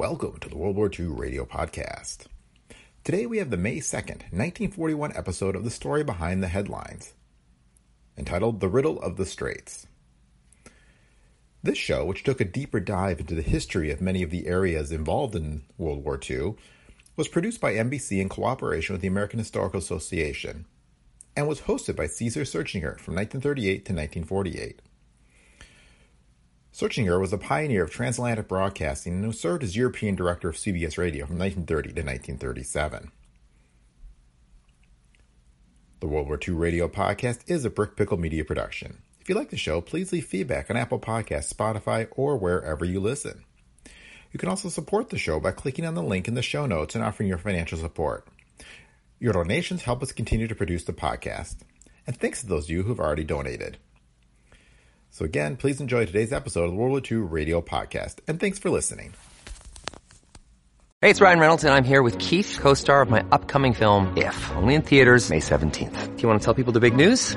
Welcome to the World War II Radio Podcast. Today we have the May 2nd, 1941 episode of the story behind the headlines, entitled The Riddle of the Straits. This show, which took a deeper dive into the history of many of the areas involved in World War II, was produced by NBC in cooperation with the American Historical Association and was hosted by Caesar Saerchinger from 1938 to 1948. Saerchinger was a pioneer of transatlantic broadcasting and served as European director of CBS Radio from 1930 to 1937. The World War II Radio Podcast is a Brick Pickle Media production. If you like the show, please leave feedback on Apple Podcasts, Spotify, or wherever you listen. You can also support the show by clicking on the link in the show notes and offering your financial support. Your donations help us continue to produce the podcast. And thanks to those of you who've already donated. So again, please enjoy today's episode of the World War II Radio Podcast, and thanks for listening. Hey, it's Ryan Reynolds, and I'm here with Keith, co-star of my upcoming film, If, only in theaters May 17th. Do you want to tell people the big news?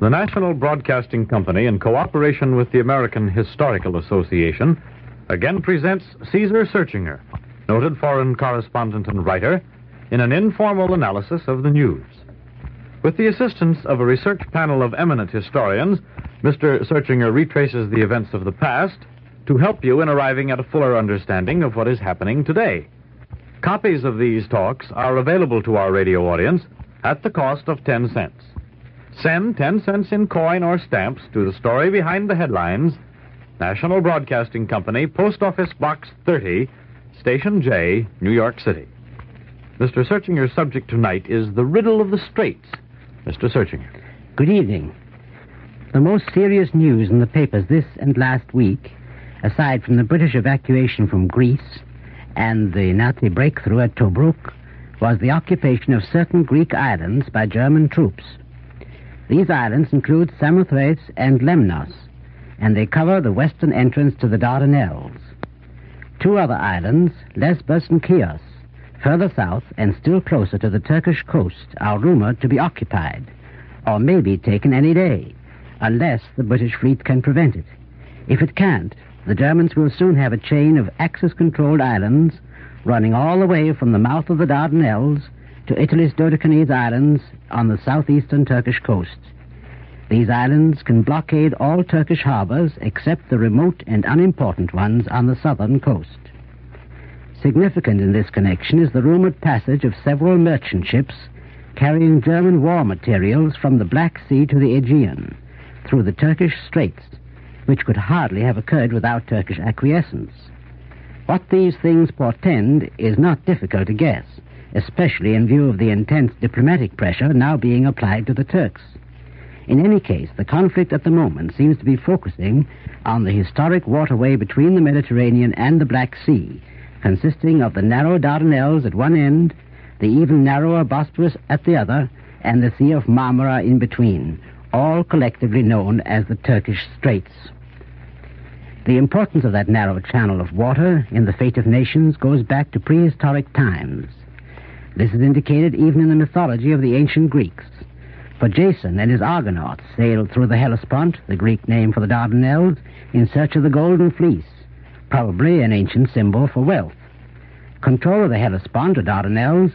The National Broadcasting Company, in cooperation with the American Historical Association, again presents Caesar Saerchinger, noted foreign correspondent and writer, in an informal analysis of the news. With the assistance of a research panel of eminent historians, Mr. Saerchinger retraces the events of the past to help you in arriving at a fuller understanding of what is happening today. Copies of these talks are available to our radio audience at the cost of 10 cents. Send 10 cents in coin or stamps to the story behind the headlines, National Broadcasting Company, Post Office Box 30, Station J, New York City. Mr. Saerchinger's subject tonight is the riddle of the Straits. Mr. Saerchinger. Good evening. The most serious news in the papers this and last week, aside from the British evacuation from Greece and the Nazi breakthrough at Tobruk, was the occupation of certain Greek islands by German troops. These islands include Samothrace and Lemnos, and they cover the western entrance to the Dardanelles. Two other islands, Lesbos and Chios, further south and still closer to the Turkish coast, are rumored to be occupied, or may be taken any day, unless the British fleet can prevent it. If it can't, the Germans will soon have a chain of Axis-controlled islands running all the way from the mouth of the Dardanelles to Italy's Dodecanese Islands on the southeastern Turkish coast. These islands can blockade all Turkish harbors except the remote and unimportant ones on the southern coast. Significant in this connection is the rumored passage of several merchant ships carrying German war materials from the Black Sea to the Aegean through the Turkish Straits, which could hardly have occurred without Turkish acquiescence. What these things portend is not difficult to guess especially in view of the intense diplomatic pressure now being applied to the Turks. In any case, the conflict at the moment seems to be focusing on the historic waterway between the Mediterranean and the Black Sea, consisting of the narrow Dardanelles at one end, the even narrower Bosporus at the other, and the Sea of Marmara in between, all collectively known as the Turkish Straits. The importance of that narrow channel of water in the fate of nations goes back to prehistoric times. This is indicated even in the mythology of the ancient Greeks. For Jason and his Argonauts sailed through the Hellespont, the Greek name for the Dardanelles, in search of the Golden Fleece, probably an ancient symbol for wealth. Control of the Hellespont, or Dardanelles,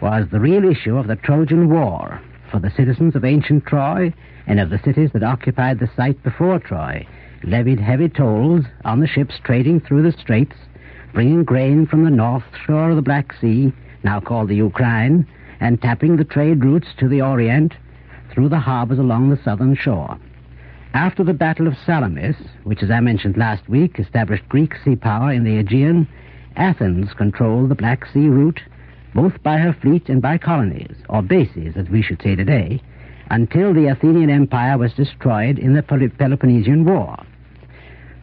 was the real issue of the Trojan War for the citizens of ancient Troy and of the cities that occupied the site before Troy, levied heavy tolls on the ships trading through the straits bringing grain from the north shore of the Black Sea, now called the Ukraine, and tapping the trade routes to the Orient through the harbors along the southern shore. After the Battle of Salamis, which, as I mentioned last week, established Greek sea power in the Aegean, Athens controlled the Black Sea route, both by her fleet and by colonies, or bases, as we should say today, until the Athenian Empire was destroyed in the Peloponnesian War.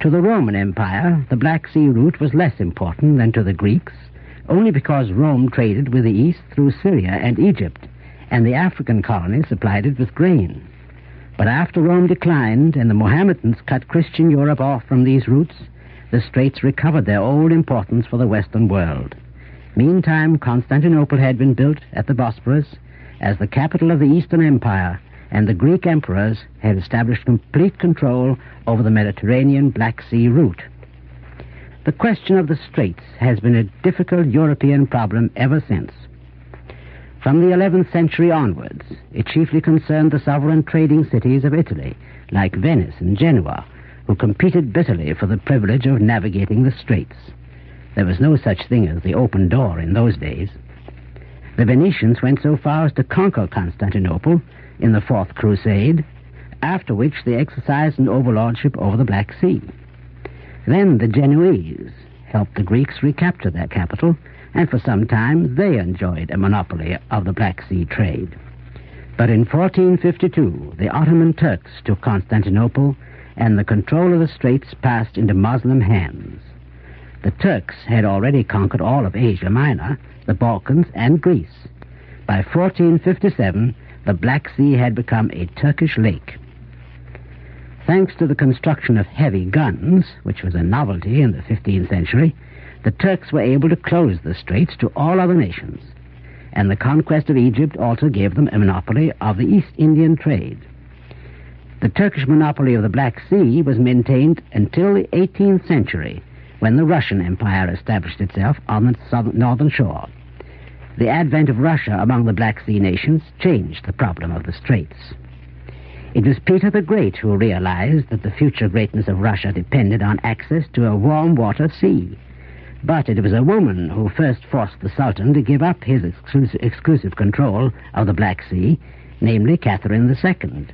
To the Roman Empire, the Black Sea route was less important than to the Greeks, only because Rome traded with the East through Syria and Egypt, and the African colonies supplied it with grain. But after Rome declined and the Mohammedans cut Christian Europe off from these routes, the straits recovered their old importance for the Western world. Meantime, Constantinople had been built at the Bosporus as the capital of the Eastern Empire, and the Greek emperors had established complete control over the Mediterranean Black Sea route. The question of the straits has been a difficult European problem ever since. From the 11th century onwards, it chiefly concerned the sovereign trading cities of Italy, like Venice and Genoa, who competed bitterly for the privilege of navigating the straits. There was no such thing as the open door in those days. The Venetians went so far as to conquer Constantinople in the Fourth Crusade, after which they exercised an overlordship over the Black Sea. Then the Genoese helped the Greeks recapture their capital and for some time they enjoyed a monopoly of the Black Sea trade. But in 1452, the Ottoman Turks took Constantinople, and the control of the straits passed into Moslem hands. The Turks had already conquered all of Asia Minor, the Balkans, and Greece. By 1457, the Black Sea had become a Turkish lake. Thanks to the construction of heavy guns, which was a novelty in the 15th century, the Turks were able to close the straits to all other nations, and the conquest of Egypt also gave them a monopoly of the East Indian trade. The Turkish monopoly of the Black Sea was maintained until the 18th century, when the Russian Empire established itself on the southern, northern shore. The advent of Russia among the Black Sea nations changed the problem of the straits. It was Peter the Great who realized that the future greatness of Russia depended on access to a warm water sea but it was a woman who first forced the Sultan to give up his exclusive, exclusive control of the Black Sea, namely Catherine II.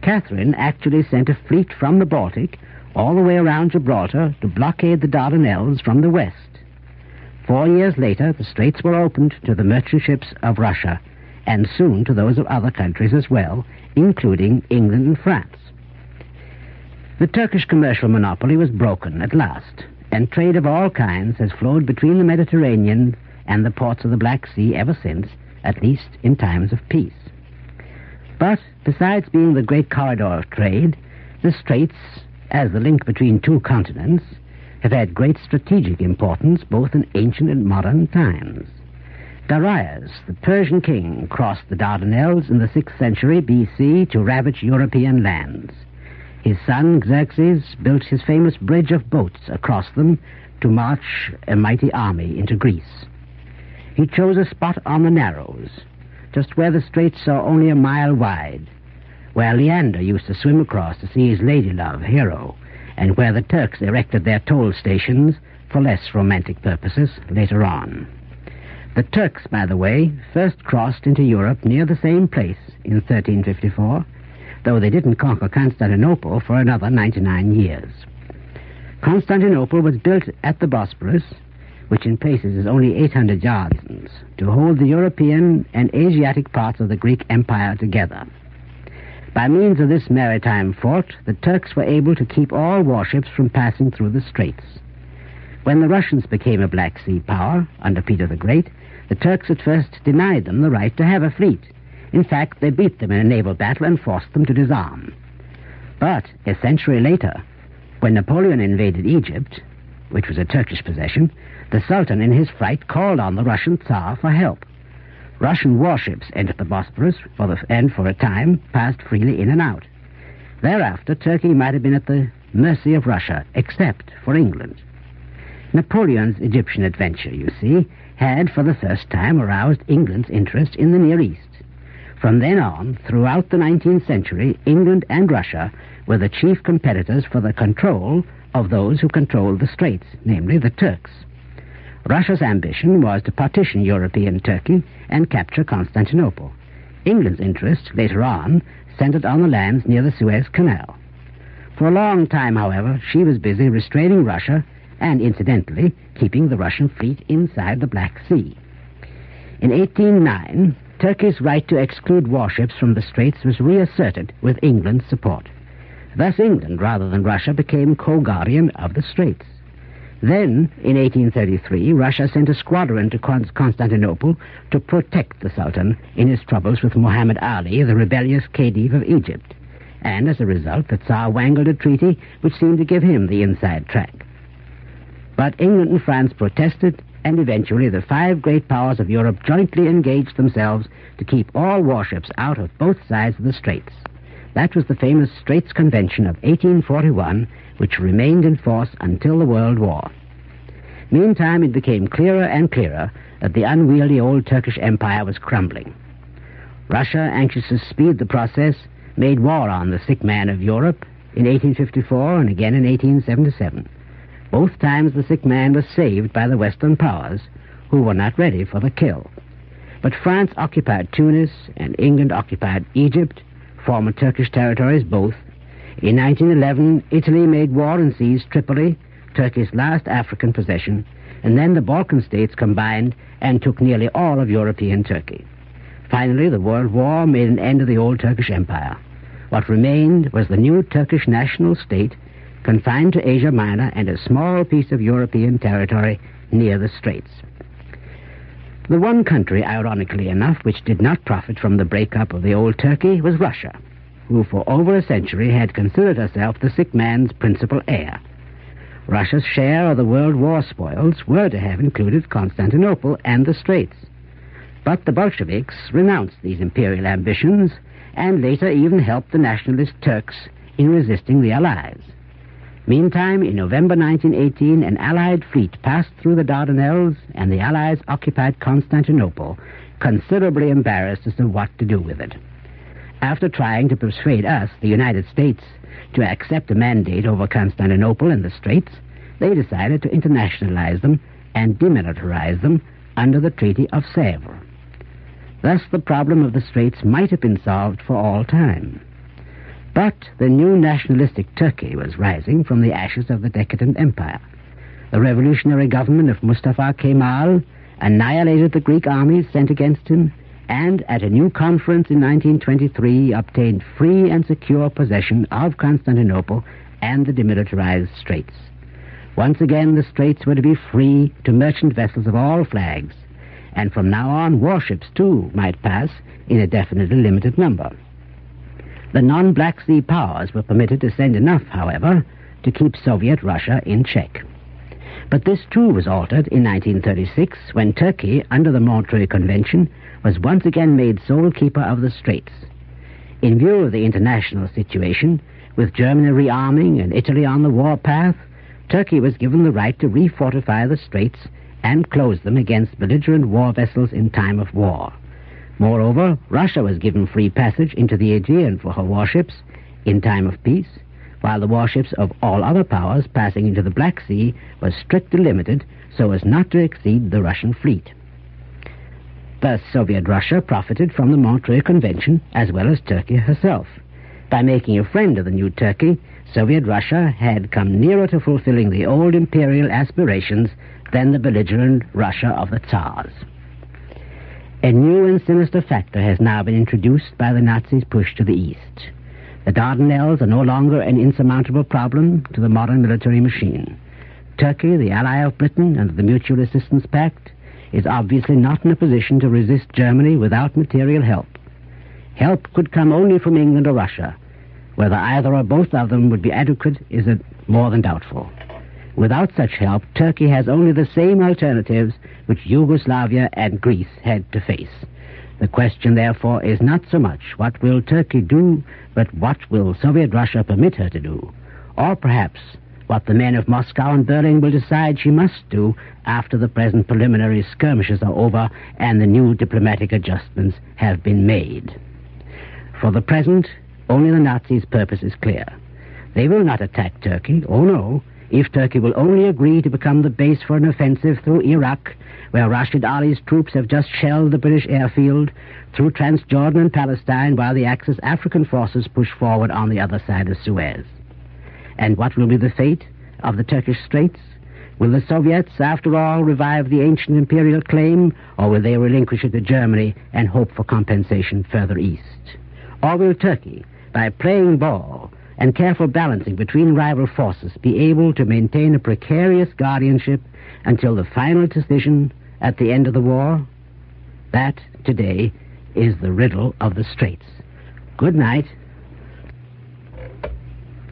Catherine actually sent a fleet from the Baltic all the way around Gibraltar to blockade the Dardanelles from the west. Four years later, the straits were opened to the merchant ships of Russia, and soon to those of other countries as well, including England and France. The Turkish commercial monopoly was broken at last, and trade of all kinds has flowed between the Mediterranean and the ports of the Black Sea ever since, at least in times of peace. But besides being the great corridor of trade, the straits, as the link between two continents, have had great strategic importance both in ancient and modern times. Darius, the Persian king, crossed the Dardanelles in the 6th century BC to ravage European lands. His son Xerxes built his famous bridge of boats across them to march a mighty army into Greece. He chose a spot on the Narrows, just where the straits are only a mile wide, where Leander used to swim across to see his lady love, Hero, and where the Turks erected their toll stations for less romantic purposes later on. The Turks, by the way, first crossed into Europe near the same place in 1354 though they didn't conquer Constantinople for another 99 years. Constantinople was built at the Bosporus, which in places is only 800 yards, to hold the European and Asiatic parts of the Greek Empire together. By means of this maritime fort, the Turks were able to keep all warships from passing through the straits. When the Russians became a Black Sea power under Peter the Great, the Turks at first denied them the right to have a fleet, in fact, they beat them in a naval battle and forced them to disarm. But a century later, when Napoleon invaded Egypt, which was a Turkish possession, the Sultan in his fright called on the Russian Tsar for help. Russian warships entered the Bosporus for the, and for a time passed freely in and out. Thereafter, Turkey might have been at the mercy of Russia, except for England. Napoleon's Egyptian adventure, you see, had for the first time aroused England's interest in the Near East. From then on, throughout the 19th century, England and Russia were the chief competitors for the control of those who controlled the straits, namely the Turks. Russia's ambition was to partition European Turkey and capture Constantinople. England's interest, later on, centered on the lands near the Suez Canal. For a long time, however, she was busy restraining Russia and, incidentally, keeping the Russian fleet inside the Black Sea. In 1809, Turkey's right to exclude warships from the Straits was reasserted with England's support. Thus, England, rather than Russia, became co-guardian of the Straits. Then, in 1833, Russia sent a squadron to Constantinople to protect the Sultan in his troubles with Muhammad Ali, the rebellious Khedive of Egypt. And as a result, the Tsar wangled a treaty which seemed to give him the inside track. But England and France protested, and eventually the five great powers of Europe jointly engaged themselves to keep all warships out of both sides of the Straits. That was the famous Straits Convention of 1841, which remained in force until the World War. Meantime, it became clearer and clearer that the unwieldy old Turkish Empire was crumbling. Russia, anxious to speed the process, made war on the sick man of Europe in 1854 and again in 1877. Both times the sick man was saved by the Western powers, who were not ready for the kill. But France occupied Tunis and England occupied Egypt, former Turkish territories both, in 1911, Italy made war and seized Tripoli, Turkey's last African possession, and then the Balkan states combined and took nearly all of European Turkey. Finally, the World War made an end of the old Turkish Empire. What remained was the new Turkish national state, confined to Asia Minor and a small piece of European territory near the Straits. The one country, ironically enough, which did not profit from the breakup of the old Turkey was Russia who for over a century had considered herself the sick man's principal heir. Russia's share of the World War spoils were to have included Constantinople and the Straits. But the Bolsheviks renounced these imperial ambitions and later even helped the nationalist Turks in resisting the Allies. Meantime, in November 1918, an Allied fleet passed through the Dardanelles and the Allies occupied Constantinople, considerably embarrassed as to what to do with it. After trying to persuade us, the United States, to accept a mandate over Constantinople and the Straits, they decided to internationalize them and demilitarize them under the Treaty of Sèvres. Thus, the problem of the Straits might have been solved for all time. But the new nationalistic Turkey was rising from the ashes of the decadent empire. The revolutionary government of Mustafa Kemal annihilated the Greek armies sent against him and at a new conference in 1923 obtained free and secure possession of Constantinople and the demilitarized straits. Once again, the straits were to be free to merchant vessels of all flags, and from now on, warships too might pass in a definitely limited number. The non Black Sea powers were permitted to send enough, however, to keep Soviet Russia in check. But this too was altered in 1936 when Turkey, under the Montreux Convention, was once again made sole keeper of the Straits. In view of the international situation, with Germany rearming and Italy on the war path, Turkey was given the right to refortify the Straits and close them against belligerent war vessels in time of war. Moreover, Russia was given free passage into the Aegean for her warships in time of peace, while the warships of all other powers passing into the Black Sea were strictly limited so as not to exceed the Russian fleet. Thus, Soviet Russia profited from the Montreux Convention as well as Turkey herself. By making a friend of the new Turkey, Soviet Russia had come nearer to fulfilling the old imperial aspirations than the belligerent Russia of the Tsars. A new and sinister factor has now been introduced by the Nazis' push to the east. The Dardanelles are no longer an insurmountable problem to the modern military machine. Turkey, the ally of Britain under the Mutual Assistance Pact, is obviously not in a position to resist Germany without material help. Help could come only from England or Russia. Whether either or both of them would be adequate is more than doubtful. Without such help, Turkey has only the same alternatives which Yugoslavia and Greece had to face. The question, therefore, is not so much what will Turkey do, but what will Soviet Russia permit her to do? Or perhaps what the men of Moscow and Berlin will decide she must do after the present preliminary skirmishes are over and the new diplomatic adjustments have been made. For the present, only the Nazis' purpose is clear. They will not attack Turkey, oh no. If Turkey will only agree to become the base for an offensive through Iraq, where Rashid Ali's troops have just shelled the British airfield, through Transjordan and Palestine, while the Axis African forces push forward on the other side of Suez. And what will be the fate of the Turkish Straits? Will the Soviets, after all, revive the ancient imperial claim, or will they relinquish it to Germany and hope for compensation further east? Or will Turkey, by playing ball and careful balancing between rival forces, be able to maintain a precarious guardianship until the final decision at the end of the war? That, today, is the riddle of the Straits. Good night.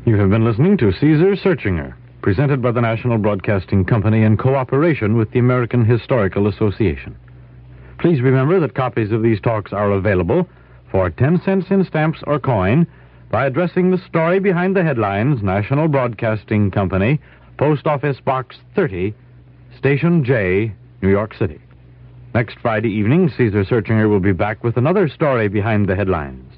You have been listening to Caesar Saerchinger, presented by the National Broadcasting Company in cooperation with the American Historical Association. Please remember that copies of these talks are available for 10 cents in stamps or coin by addressing the story behind the headlines, National Broadcasting Company, Post Office Box 30, Station J, New York City. Next Friday evening, Caesar Saerchinger will be back with another story behind the headlines.